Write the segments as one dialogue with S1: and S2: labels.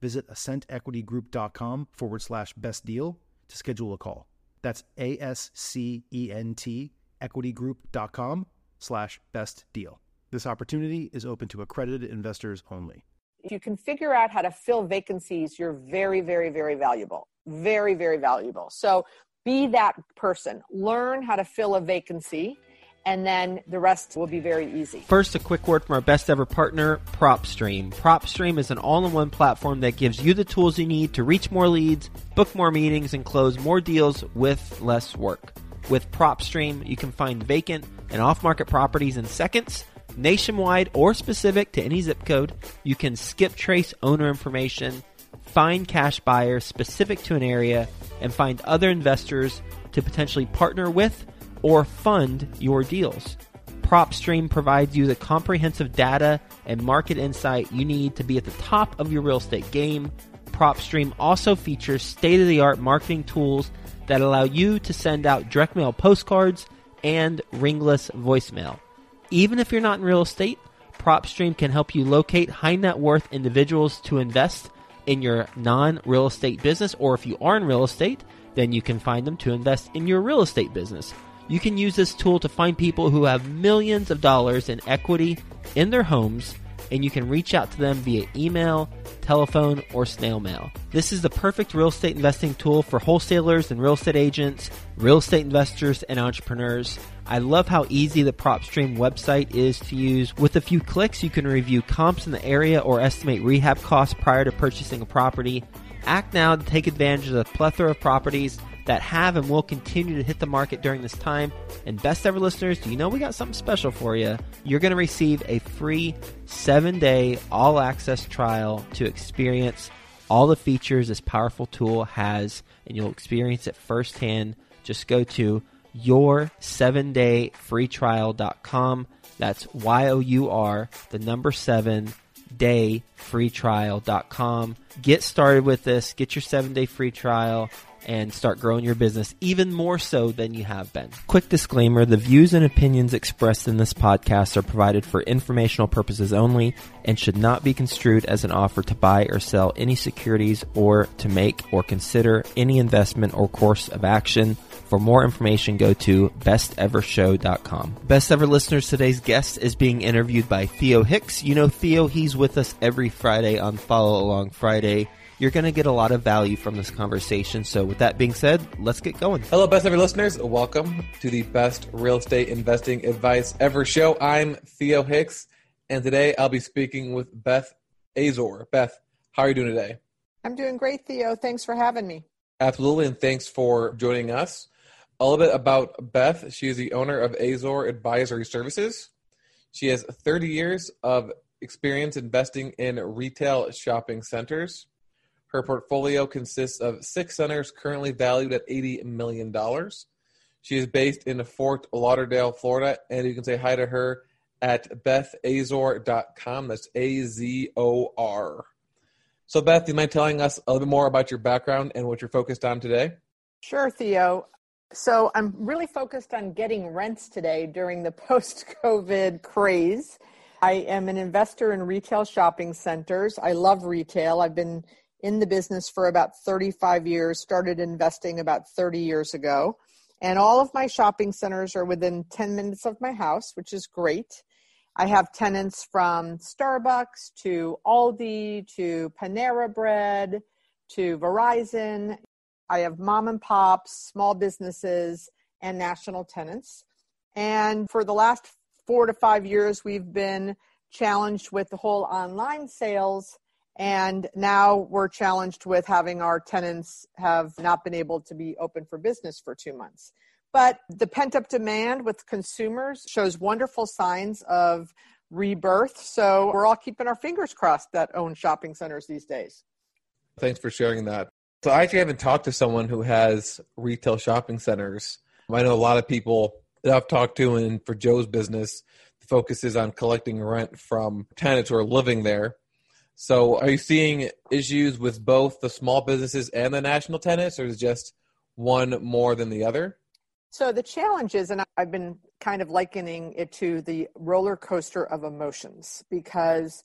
S1: visit ascentequitygroup.com forward slash best deal to schedule a call. That's A S C E N T equitygroup.com slash best deal. This opportunity is open to accredited investors only.
S2: If you can figure out how to fill vacancies, you're very, very, very valuable. Very, very valuable. So be that person. Learn how to fill a vacancy and then the rest will be very easy.
S3: First, a quick word from our best ever partner, PropStream. PropStream is an all in one platform that gives you the tools you need to reach more leads, book more meetings, and close more deals with less work. With PropStream, you can find vacant and off market properties in seconds, nationwide or specific to any zip code. You can skip trace owner information, find cash buyers specific to an area, and find other investors to potentially partner with or fund your deals. PropStream provides you the comprehensive data and market insight you need to be at the top of your real estate game. PropStream also features state of the art marketing tools that allow you to send out direct mail postcards and ringless voicemail. Even if you're not in real estate, PropStream can help you locate high net worth individuals to invest in your non real estate business, or if you are in real estate, then you can find them to invest in your real estate business. You can use this tool to find people who have millions of dollars in equity in their homes, and you can reach out to them via email, telephone, or snail mail. This is the perfect real estate investing tool for wholesalers and real estate agents, real estate investors, and entrepreneurs. I love how easy the PropStream website is to use. With a few clicks, you can review comps in the area or estimate rehab costs prior to purchasing a property. Act now to take advantage of the plethora of properties that have and will continue to hit the market during this time. And best ever listeners, do you know we got something special for you? You're going to receive a free seven day all access trial to experience all the features this powerful tool has, and you'll experience it firsthand. Just go to your seven day free trial.com. That's Y O U R, the number seven day free trial.com. Get started with this, get your seven day free trial and start growing your business even more so than you have been. Quick disclaimer the views and opinions expressed in this podcast are provided for informational purposes only and should not be construed as an offer to buy or sell any securities or to make or consider any investment or course of action. For more information, go to bestevershow.com. Best ever listeners, today's guest is being interviewed by Theo Hicks. You know Theo, he's with us every Friday on Follow Along Friday you're going to get a lot of value from this conversation. So, with that being said, let's get going.
S4: Hello, best ever listeners. Welcome to the best real estate investing advice ever show. I'm Theo Hicks, and today I'll be speaking with Beth Azor. Beth, how are you doing today?
S2: I'm doing great, Theo. Thanks for having me.
S4: Absolutely, and thanks for joining us. A little bit about Beth. She is the owner of Azor Advisory Services. She has 30 years of experience investing in retail shopping centers. Her portfolio consists of six centers currently valued at $80 million. She is based in Fort Lauderdale, Florida, and you can say hi to her at bethazor.com. That's A Z O R. So, Beth, do you mind telling us a little bit more about your background and what you're focused on today?
S2: Sure, Theo. So, I'm really focused on getting rents today during the post COVID craze. I am an investor in retail shopping centers. I love retail. I've been in the business for about 35 years, started investing about 30 years ago. And all of my shopping centers are within 10 minutes of my house, which is great. I have tenants from Starbucks to Aldi to Panera Bread to Verizon. I have mom and pops, small businesses, and national tenants. And for the last four to five years, we've been challenged with the whole online sales. And now we're challenged with having our tenants have not been able to be open for business for two months. But the pent up demand with consumers shows wonderful signs of rebirth. So we're all keeping our fingers crossed that own shopping centers these days.
S4: Thanks for sharing that. So I actually haven't talked to someone who has retail shopping centers. I know a lot of people that I've talked to, and for Joe's business, the focus is on collecting rent from tenants who are living there. So are you seeing issues with both the small businesses and the national tenants, or is just one more than the other?
S2: So the challenge is, and I've been kind of likening it to the roller coaster of emotions because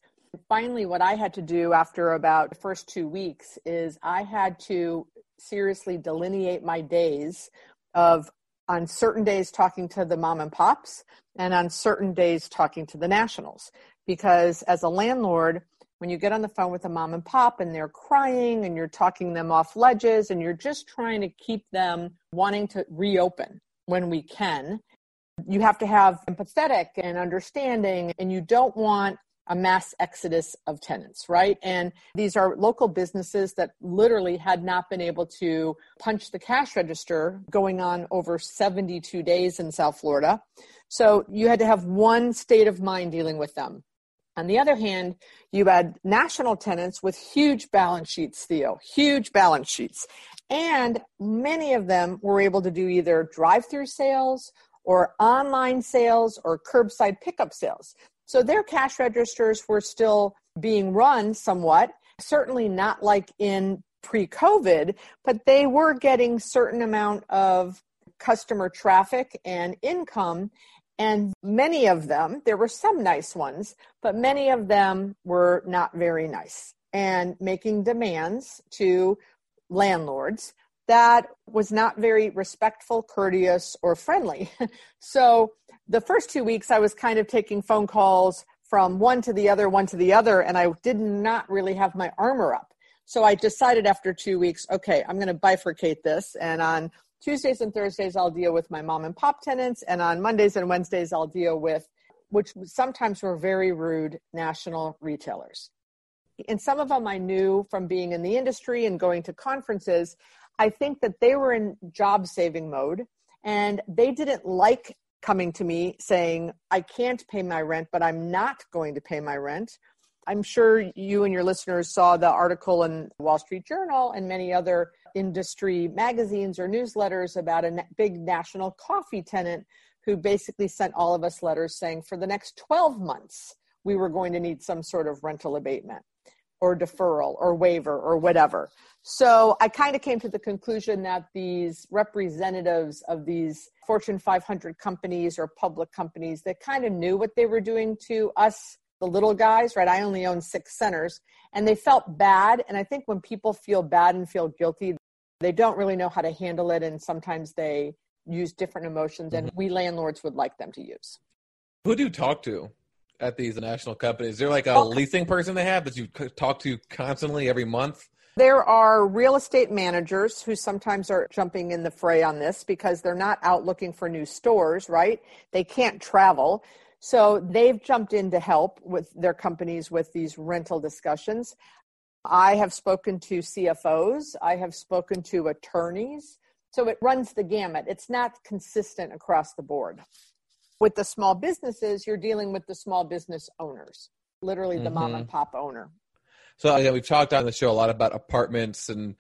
S2: finally what I had to do after about the first two weeks is I had to seriously delineate my days of on certain days talking to the mom and pops and on certain days talking to the nationals because as a landlord when you get on the phone with a mom and pop and they're crying and you're talking them off ledges and you're just trying to keep them wanting to reopen when we can you have to have empathetic and understanding and you don't want a mass exodus of tenants, right? And these are local businesses that literally had not been able to punch the cash register going on over 72 days in South Florida. So you had to have one state of mind dealing with them. On the other hand, you had national tenants with huge balance sheets, Theo, huge balance sheets. And many of them were able to do either drive through sales or online sales or curbside pickup sales. So their cash registers were still being run somewhat, certainly not like in pre-COVID, but they were getting certain amount of customer traffic and income and many of them there were some nice ones but many of them were not very nice and making demands to landlords that was not very respectful, courteous, or friendly. so the first two weeks, I was kind of taking phone calls from one to the other, one to the other, and I did not really have my armor up. So I decided after two weeks, okay, I'm going to bifurcate this. And on Tuesdays and Thursdays, I'll deal with my mom and pop tenants. And on Mondays and Wednesdays, I'll deal with, which sometimes were very rude, national retailers. And some of them I knew from being in the industry and going to conferences. I think that they were in job saving mode and they didn't like coming to me saying, I can't pay my rent, but I'm not going to pay my rent. I'm sure you and your listeners saw the article in Wall Street Journal and many other industry magazines or newsletters about a big national coffee tenant who basically sent all of us letters saying for the next 12 months we were going to need some sort of rental abatement or deferral or waiver or whatever. So I kind of came to the conclusion that these representatives of these Fortune 500 companies or public companies, they kind of knew what they were doing to us, the little guys, right? I only own six centers and they felt bad. And I think when people feel bad and feel guilty, they don't really know how to handle it. And sometimes they use different emotions and mm-hmm. we landlords would like them to use.
S4: Who do you talk to? at these national companies? Is there like a leasing person they have that you talk to constantly every month?
S2: There are real estate managers who sometimes are jumping in the fray on this because they're not out looking for new stores, right? They can't travel. So they've jumped in to help with their companies with these rental discussions. I have spoken to CFOs, I have spoken to attorneys. So it runs the gamut. It's not consistent across the board. With the small businesses, you're dealing with the small business owners, literally the mm-hmm. mom and pop owner.
S4: So again, we've talked on the show a lot about apartments and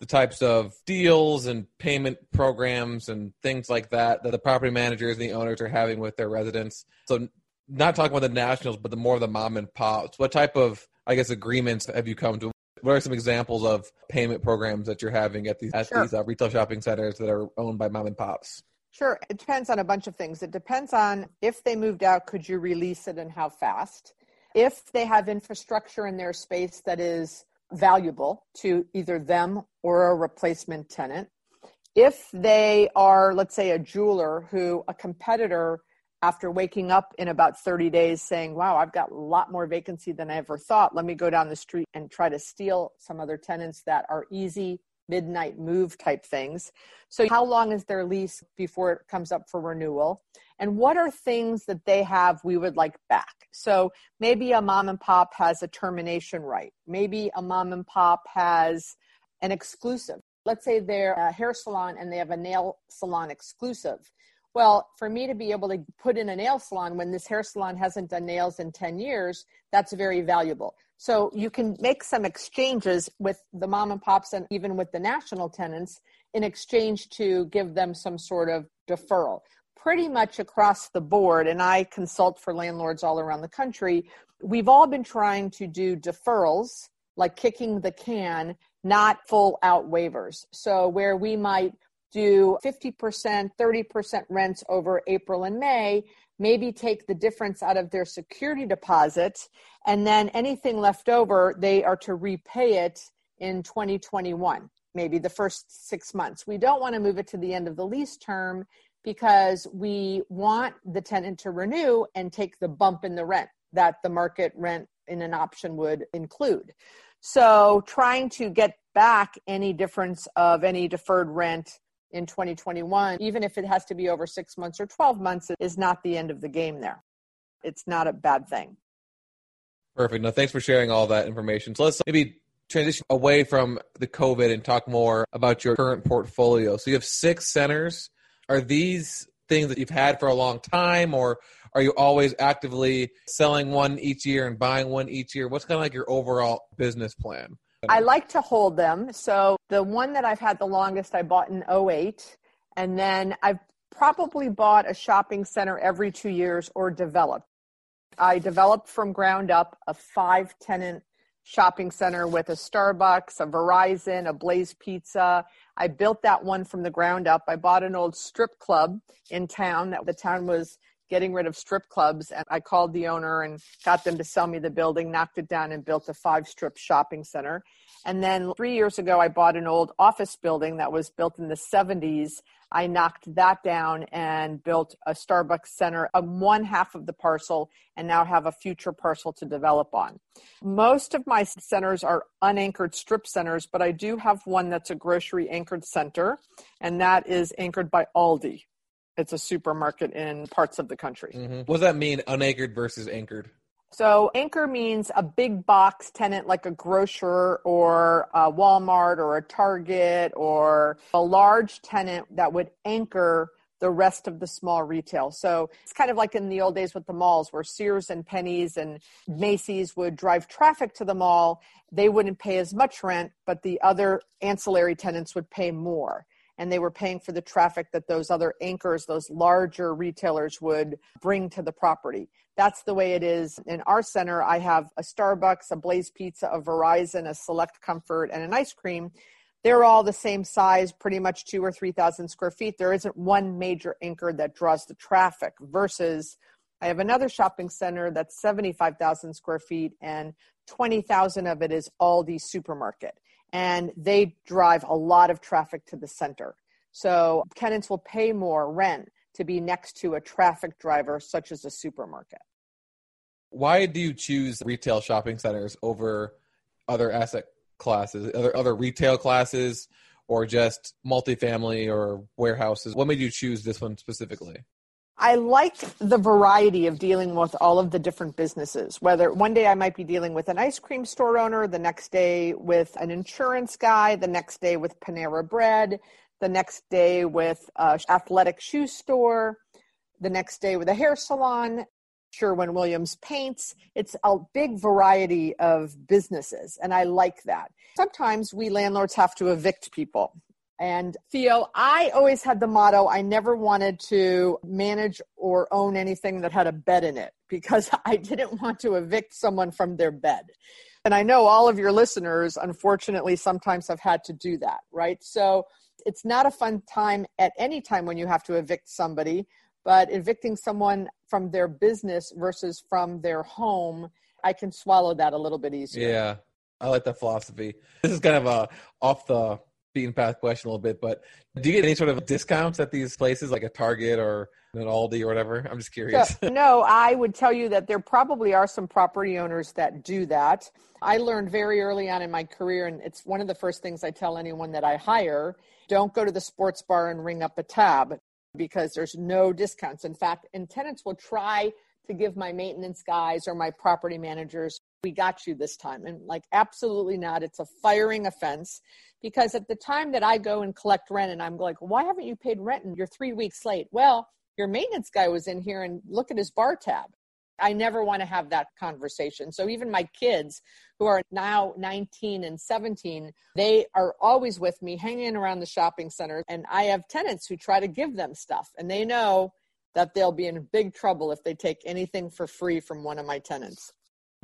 S4: the types of deals and payment programs and things like that that the property managers and the owners are having with their residents. So not talking about the nationals, but the more of the mom and pops. What type of, I guess, agreements have you come to? What are some examples of payment programs that you're having at these at sure. these uh, retail shopping centers that are owned by mom and pops?
S2: Sure. It depends on a bunch of things. It depends on if they moved out, could you release it and how fast? If they have infrastructure in their space that is valuable to either them or a replacement tenant. If they are, let's say, a jeweler who a competitor after waking up in about 30 days saying, wow, I've got a lot more vacancy than I ever thought. Let me go down the street and try to steal some other tenants that are easy midnight move type things. So, how long is their lease before it comes up for renewal? And what are things that they have we would like back? So, maybe a mom and pop has a termination right. Maybe a mom and pop has an exclusive. Let's say they're a hair salon and they have a nail salon exclusive. Well, for me to be able to put in a nail salon when this hair salon hasn't done nails in 10 years, that's very valuable. So you can make some exchanges with the mom and pops and even with the national tenants in exchange to give them some sort of deferral. Pretty much across the board, and I consult for landlords all around the country, we've all been trying to do deferrals, like kicking the can, not full out waivers. So where we might do 50%, 30% rents over April and May, maybe take the difference out of their security deposit, and then anything left over, they are to repay it in 2021, maybe the first six months. We don't want to move it to the end of the lease term because we want the tenant to renew and take the bump in the rent that the market rent in an option would include. So, trying to get back any difference of any deferred rent in 2021, even if it has to be over six months or 12 months, is not the end of the game there. It's not a bad thing.
S4: Perfect. No, thanks for sharing all that information. So let's maybe transition away from the COVID and talk more about your current portfolio. So you have six centers. Are these things that you've had for a long time, or are you always actively selling one each year and buying one each year? What's kind of like your overall business plan?
S2: I like to hold them. So the one that I've had the longest, I bought in 08. And then I've probably bought a shopping center every two years or developed. I developed from ground up a five tenant shopping center with a Starbucks, a Verizon, a Blaze Pizza. I built that one from the ground up. I bought an old strip club in town that the town was getting rid of strip clubs. And I called the owner and got them to sell me the building, knocked it down, and built a five strip shopping center. And then three years ago, I bought an old office building that was built in the 70s. I knocked that down and built a Starbucks center on one half of the parcel and now have a future parcel to develop on. Most of my centers are unanchored strip centers, but I do have one that's a grocery anchored center, and that is anchored by Aldi it's a supermarket in parts of the country.
S4: Mm-hmm. What does that mean, unanchored versus anchored?
S2: So, anchor means a big box tenant like a grocer or a Walmart or a Target or a large tenant that would anchor the rest of the small retail. So, it's kind of like in the old days with the malls where Sears and Penney's and Macy's would drive traffic to the mall. They wouldn't pay as much rent, but the other ancillary tenants would pay more and they were paying for the traffic that those other anchors, those larger retailers would bring to the property. That's the way it is in our center. I have a Starbucks, a Blaze Pizza, a Verizon, a Select Comfort, and an ice cream. They're all the same size, pretty much two or 3,000 square feet. There isn't one major anchor that draws the traffic versus I have another shopping center that's 75,000 square feet and 20,000 of it is Aldi supermarket and they drive a lot of traffic to the center. So tenants will pay more rent to be next to a traffic driver such as a supermarket.
S4: Why do you choose retail shopping centers over other asset classes, other other retail classes or just multifamily or warehouses? What made you choose this one specifically?
S2: I like the variety of dealing with all of the different businesses. Whether one day I might be dealing with an ice cream store owner, the next day with an insurance guy, the next day with Panera Bread, the next day with an athletic shoe store, the next day with a hair salon, Sherwin Williams paints. It's a big variety of businesses, and I like that. Sometimes we landlords have to evict people. And Theo, I always had the motto I never wanted to manage or own anything that had a bed in it because I didn't want to evict someone from their bed. And I know all of your listeners, unfortunately, sometimes have had to do that, right? So it's not a fun time at any time when you have to evict somebody, but evicting someone from their business versus from their home, I can swallow that a little bit easier.
S4: Yeah, I like that philosophy. This is kind of a off the beaten path question a little bit, but do you get any sort of discounts at these places like a Target or an Aldi or whatever? I'm just curious.
S2: So, no, I would tell you that there probably are some property owners that do that. I learned very early on in my career, and it's one of the first things I tell anyone that I hire don't go to the sports bar and ring up a tab because there's no discounts. In fact, and tenants will try to give my maintenance guys or my property managers, we got you this time. And like, absolutely not. It's a firing offense because at the time that I go and collect rent and I'm like, why haven't you paid rent and you're three weeks late? Well, your maintenance guy was in here and look at his bar tab. I never want to have that conversation. So even my kids who are now 19 and 17, they are always with me hanging around the shopping center. And I have tenants who try to give them stuff and they know that they'll be in big trouble if they take anything for free from one of my tenants.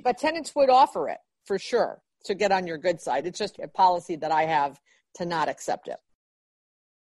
S2: But tenants would offer it for sure to get on your good side. It's just a policy that I have to not accept it.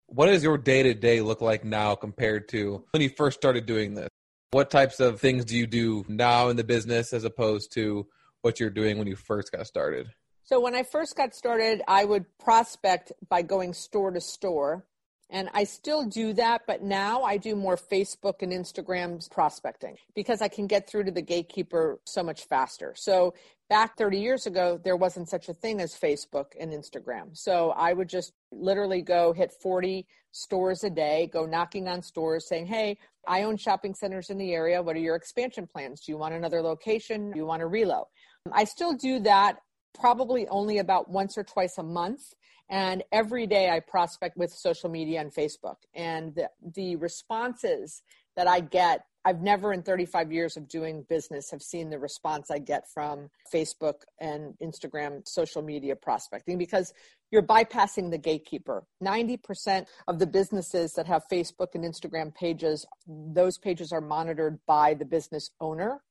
S4: What does your day to day look like now compared to when you first started doing this? What types of things do you do now in the business as opposed to what you're doing when you first got started?
S2: So, when I first got started, I would prospect by going store to store. And I still do that, but now I do more Facebook and Instagram prospecting because I can get through to the gatekeeper so much faster. So back 30 years ago, there wasn't such a thing as Facebook and Instagram. So I would just literally go hit 40 stores a day, go knocking on stores saying, Hey, I own shopping centers in the area. What are your expansion plans? Do you want another location? Do you want a relo? I still do that probably only about once or twice a month and every day I prospect with social media and Facebook. And the, the responses that I get, I've never in 35 years of doing business have seen the response I get from Facebook and Instagram social media prospecting because you're bypassing the gatekeeper. 90% of the businesses that have Facebook and Instagram pages, those pages are monitored by the business owner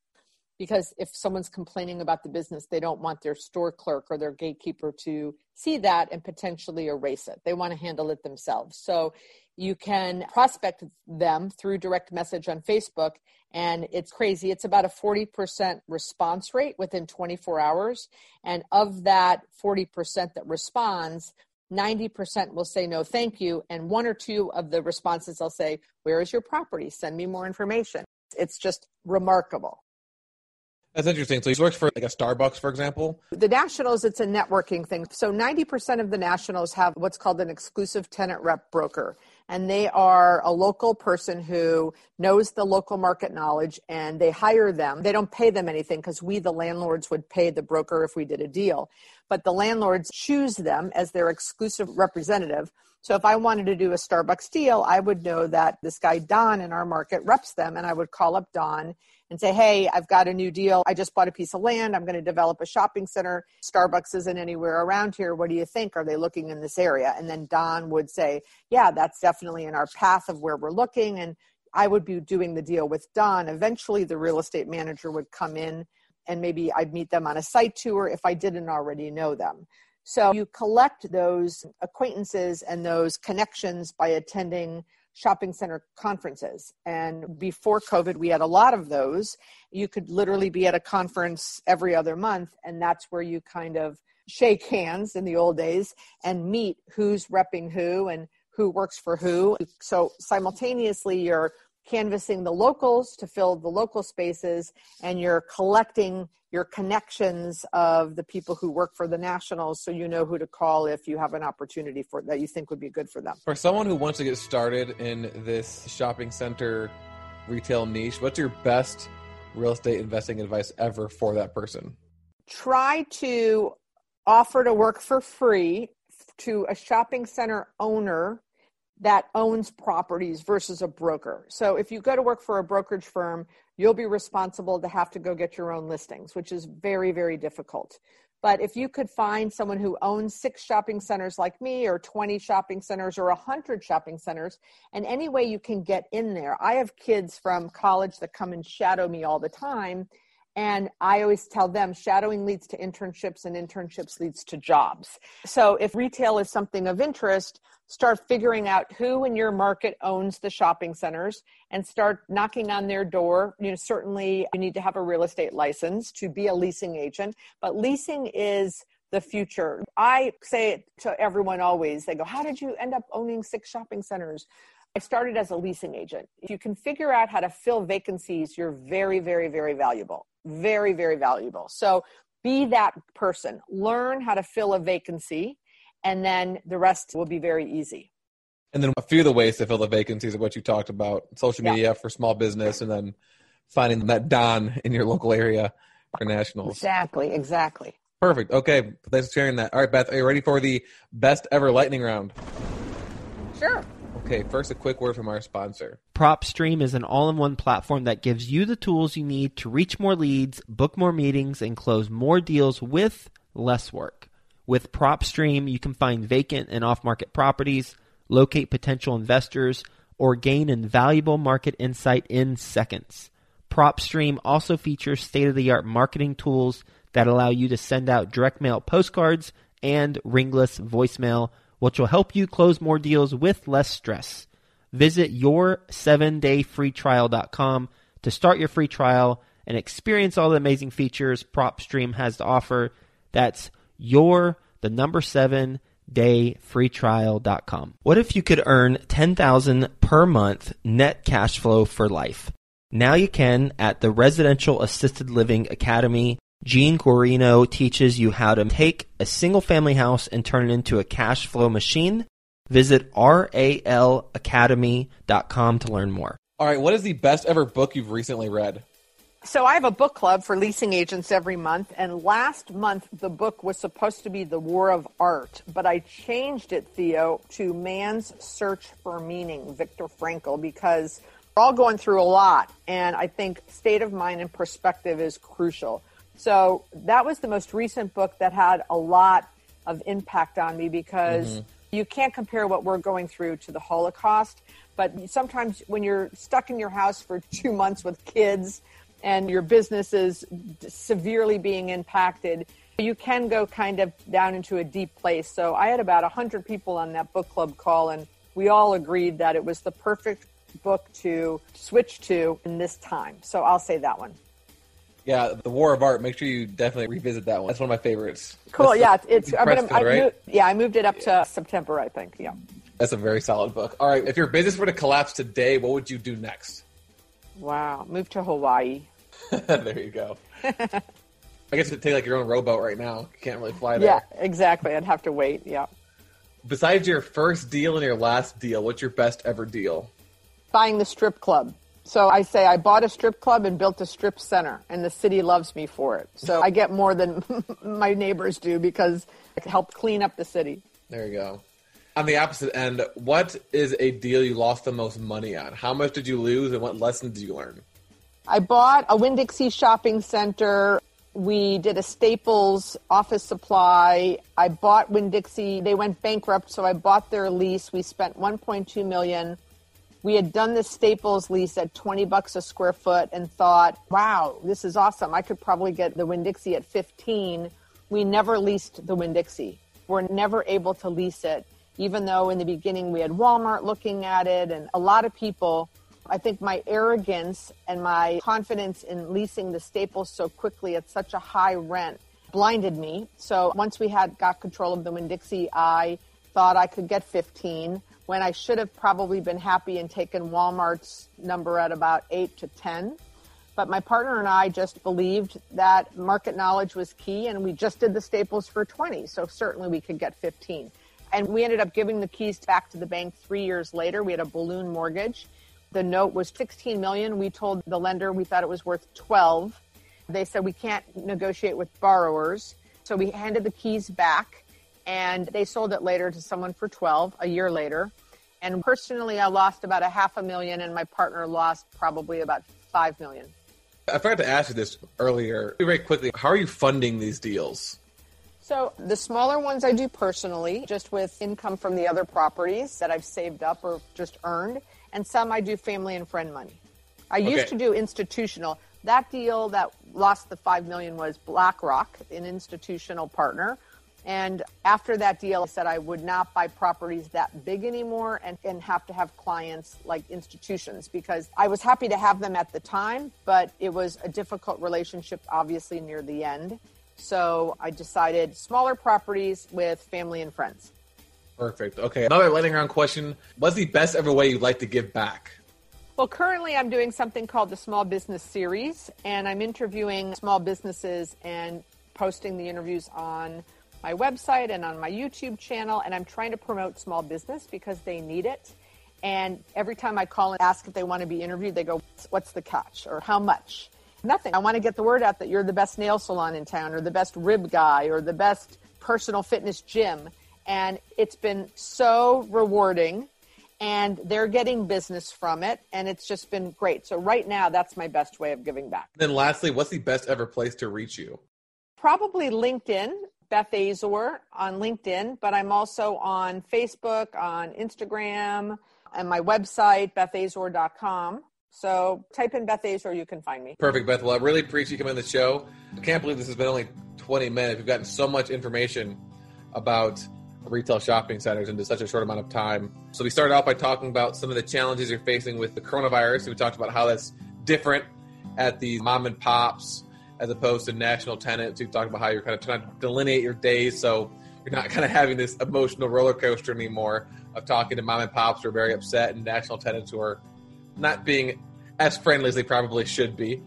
S2: because if someone's complaining about the business, they don't want their store clerk or their gatekeeper to see that and potentially erase it. They want to handle it themselves. So you can prospect them through direct message on Facebook, and it's crazy. It's about a 40% response rate within 24 hours. And of that 40% that responds, 90% will say no, thank you. And one or two of the responses, I'll say, Where is your property? Send me more information. It's just remarkable.
S4: That's interesting. So he works for like a Starbucks, for example.
S2: The Nationals, it's a networking thing. So 90% of the Nationals have what's called an exclusive tenant rep broker. And they are a local person who knows the local market knowledge and they hire them. They don't pay them anything because we, the landlords, would pay the broker if we did a deal. But the landlords choose them as their exclusive representative. So if I wanted to do a Starbucks deal, I would know that this guy Don in our market reps them and I would call up Don and say, Hey, I've got a new deal. I just bought a piece of land. I'm going to develop a shopping center. Starbucks isn't anywhere around here. What do you think? Are they looking in this area? And then Don would say, Yeah, that's definitely in our path of where we're looking. And I would be doing the deal with Don. Eventually, the real estate manager would come in and maybe I'd meet them on a site tour if I didn't already know them. So you collect those acquaintances and those connections by attending shopping center conferences. And before COVID, we had a lot of those. You could literally be at a conference every other month, and that's where you kind of shake hands in the old days and meet who's repping who and who works for who. So simultaneously, you're canvassing the locals to fill the local spaces and you're collecting your connections of the people who work for the nationals so you know who to call if you have an opportunity for that you think would be good for them.
S4: For someone who wants to get started in this shopping center retail niche what's your best real estate investing advice ever for that person?
S2: Try to offer to work for free to a shopping center owner that owns properties versus a broker. So if you go to work for a brokerage firm, you'll be responsible to have to go get your own listings, which is very, very difficult. But if you could find someone who owns six shopping centers like me, or 20 shopping centers, or 100 shopping centers, and any way you can get in there. I have kids from college that come and shadow me all the time. And I always tell them shadowing leads to internships and internships leads to jobs. So if retail is something of interest, start figuring out who in your market owns the shopping centers and start knocking on their door. You know, certainly you need to have a real estate license to be a leasing agent, but leasing is the future. I say it to everyone always. They go, How did you end up owning six shopping centers? I started as a leasing agent. If you can figure out how to fill vacancies, you're very, very, very valuable. Very, very valuable. So be that person. Learn how to fill a vacancy, and then the rest will be very easy.
S4: And then a few of the ways to fill the vacancies of what you talked about social media yeah. for small business, and then finding that Don in your local area for nationals.
S2: Exactly, exactly.
S4: Perfect. Okay. Thanks for sharing that. All right, Beth, are you ready for the best ever lightning round?
S2: Sure.
S4: Okay, first, a quick word from our sponsor.
S3: PropStream is an all in one platform that gives you the tools you need to reach more leads, book more meetings, and close more deals with less work. With PropStream, you can find vacant and off market properties, locate potential investors, or gain invaluable market insight in seconds. PropStream also features state of the art marketing tools that allow you to send out direct mail postcards and ringless voicemail, which will help you close more deals with less stress. Visit your 7dayfreetrial.com to start your free trial and experience all the amazing features PropStream has to offer. That's your the number 7 dayfreetrial.com. What if you could earn 10,000 per month net cash flow for life? Now you can at the Residential Assisted Living Academy. Gene Guarino teaches you how to take a single family house and turn it into a cash flow machine. Visit ralacademy.com to learn more.
S4: All right, what is the best ever book you've recently read?
S2: So I have a book club for leasing agents every month, and last month the book was supposed to be The War of Art, but I changed it, Theo, to Man's Search for Meaning, Viktor Frankl, because we're all going through a lot, and I think state of mind and perspective is crucial. So that was the most recent book that had a lot of impact on me because mm-hmm. you can't compare what we're going through to the Holocaust. But sometimes when you're stuck in your house for two months with kids and your business is severely being impacted, you can go kind of down into a deep place. So I had about 100 people on that book club call, and we all agreed that it was the perfect book to switch to in this time. So I'll say that one.
S4: Yeah, the War of Art. Make sure you definitely revisit that one. That's one of my favorites.
S2: Cool. That's yeah, it's. I, mean, I right? moved, yeah, I moved it up to September, I think. Yeah.
S4: That's a very solid book. All right, if your business were to collapse today, what would you do next?
S2: Wow, move to Hawaii.
S4: there you go. I guess it'd take like your own rowboat right now. You can't really fly there.
S2: Yeah, exactly. I'd have to wait. Yeah.
S4: Besides your first deal and your last deal, what's your best ever deal?
S2: Buying the strip club. So I say I bought a strip club and built a strip center, and the city loves me for it. So I get more than my neighbors do because I helped clean up the city.
S4: There you go. On the opposite end, what is a deal you lost the most money on? How much did you lose, and what lessons did you learn?
S2: I bought a Winn Dixie shopping center. We did a Staples office supply. I bought Winn Dixie. They went bankrupt, so I bought their lease. We spent 1.2 million we had done the Staples lease at 20 bucks a square foot and thought, wow, this is awesome. I could probably get the Winn Dixie at 15. We never leased the Winn Dixie. We're never able to lease it, even though in the beginning we had Walmart looking at it and a lot of people. I think my arrogance and my confidence in leasing the Staples so quickly at such a high rent blinded me. So once we had got control of the Winn Dixie, I thought I could get 15 when I should have probably been happy and taken Walmart's number at about 8 to 10. But my partner and I just believed that market knowledge was key, and we just did the staples for 20. So certainly we could get 15. And we ended up giving the keys back to the bank three years later. We had a balloon mortgage. The note was 16 million. We told the lender we thought it was worth 12. They said we can't negotiate with borrowers. So we handed the keys back and they sold it later to someone for 12 a year later. And personally, I lost about a half a million, and my partner lost probably about five million.
S4: I forgot to ask you this earlier. Very quickly, how are you funding these deals?
S2: So the smaller ones I do personally, just with income from the other properties that I've saved up or just earned, and some I do family and friend money. I okay. used to do institutional. That deal that lost the five million was BlackRock, an institutional partner and after that deal, I said I would not buy properties that big anymore and, and have to have clients like institutions because I was happy to have them at the time, but it was a difficult relationship, obviously, near the end. So I decided smaller properties with family and friends.
S4: Perfect. Okay. Another lightning round question. What's the best ever way you'd like to give back?
S2: Well, currently I'm doing something called the Small Business Series, and I'm interviewing small businesses and posting the interviews on my website and on my YouTube channel. And I'm trying to promote small business because they need it. And every time I call and ask if they want to be interviewed, they go, What's the catch? or How much? Nothing. I want to get the word out that you're the best nail salon in town, or the best rib guy, or the best personal fitness gym and it's been so rewarding and they're getting business from it and it's just been great so right now that's my best way of giving back
S4: then lastly what's the best ever place to reach you
S2: probably linkedin beth azor on linkedin but i'm also on facebook on instagram and my website bethazor.com so type in Beth Azor, you can find me.
S4: Perfect, Beth. Well, I really appreciate you coming on the show. I can't believe this has been only 20 minutes. We've gotten so much information about retail shopping centers into such a short amount of time. So we started off by talking about some of the challenges you're facing with the coronavirus. We talked about how that's different at the mom and pops as opposed to national tenants. We talk about how you're kind of trying to delineate your days so you're not kind of having this emotional roller coaster anymore of talking to mom and pops who are very upset and national tenants who are not being as friendly as they probably should be.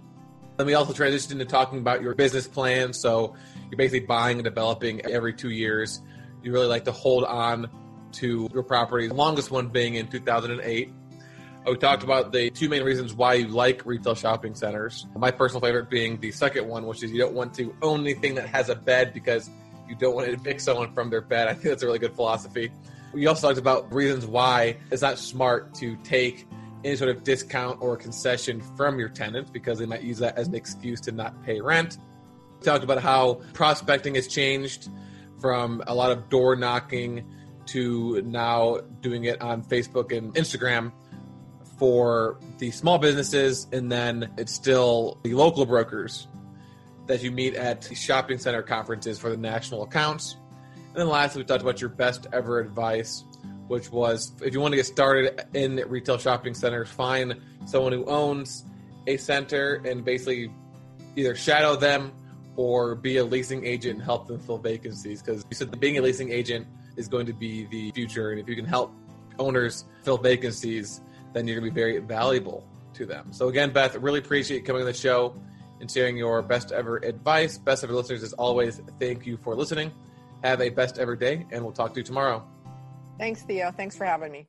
S4: Then we also transitioned into talking about your business plan. So you're basically buying and developing every two years you really like to hold on to your property. The longest one being in 2008. We talked about the two main reasons why you like retail shopping centers. My personal favorite being the second one, which is you don't want to own anything that has a bed because you don't want to evict someone from their bed. I think that's a really good philosophy. We also talked about reasons why it's not smart to take any sort of discount or concession from your tenants because they might use that as an excuse to not pay rent. We talked about how prospecting has changed from a lot of door knocking to now doing it on Facebook and Instagram for the small businesses, and then it's still the local brokers that you meet at the shopping center conferences for the national accounts. And then lastly, we talked about your best ever advice, which was if you want to get started in retail shopping centers, find someone who owns a center and basically either shadow them or be a leasing agent and help them fill vacancies because you said being a leasing agent is going to be the future and if you can help owners fill vacancies then you're going to be very valuable to them. So again beth really appreciate you coming on the show and sharing your best ever advice. Best ever listeners as always thank you for listening. Have a best ever day and we'll talk to you tomorrow.
S2: Thanks theo. Thanks for having me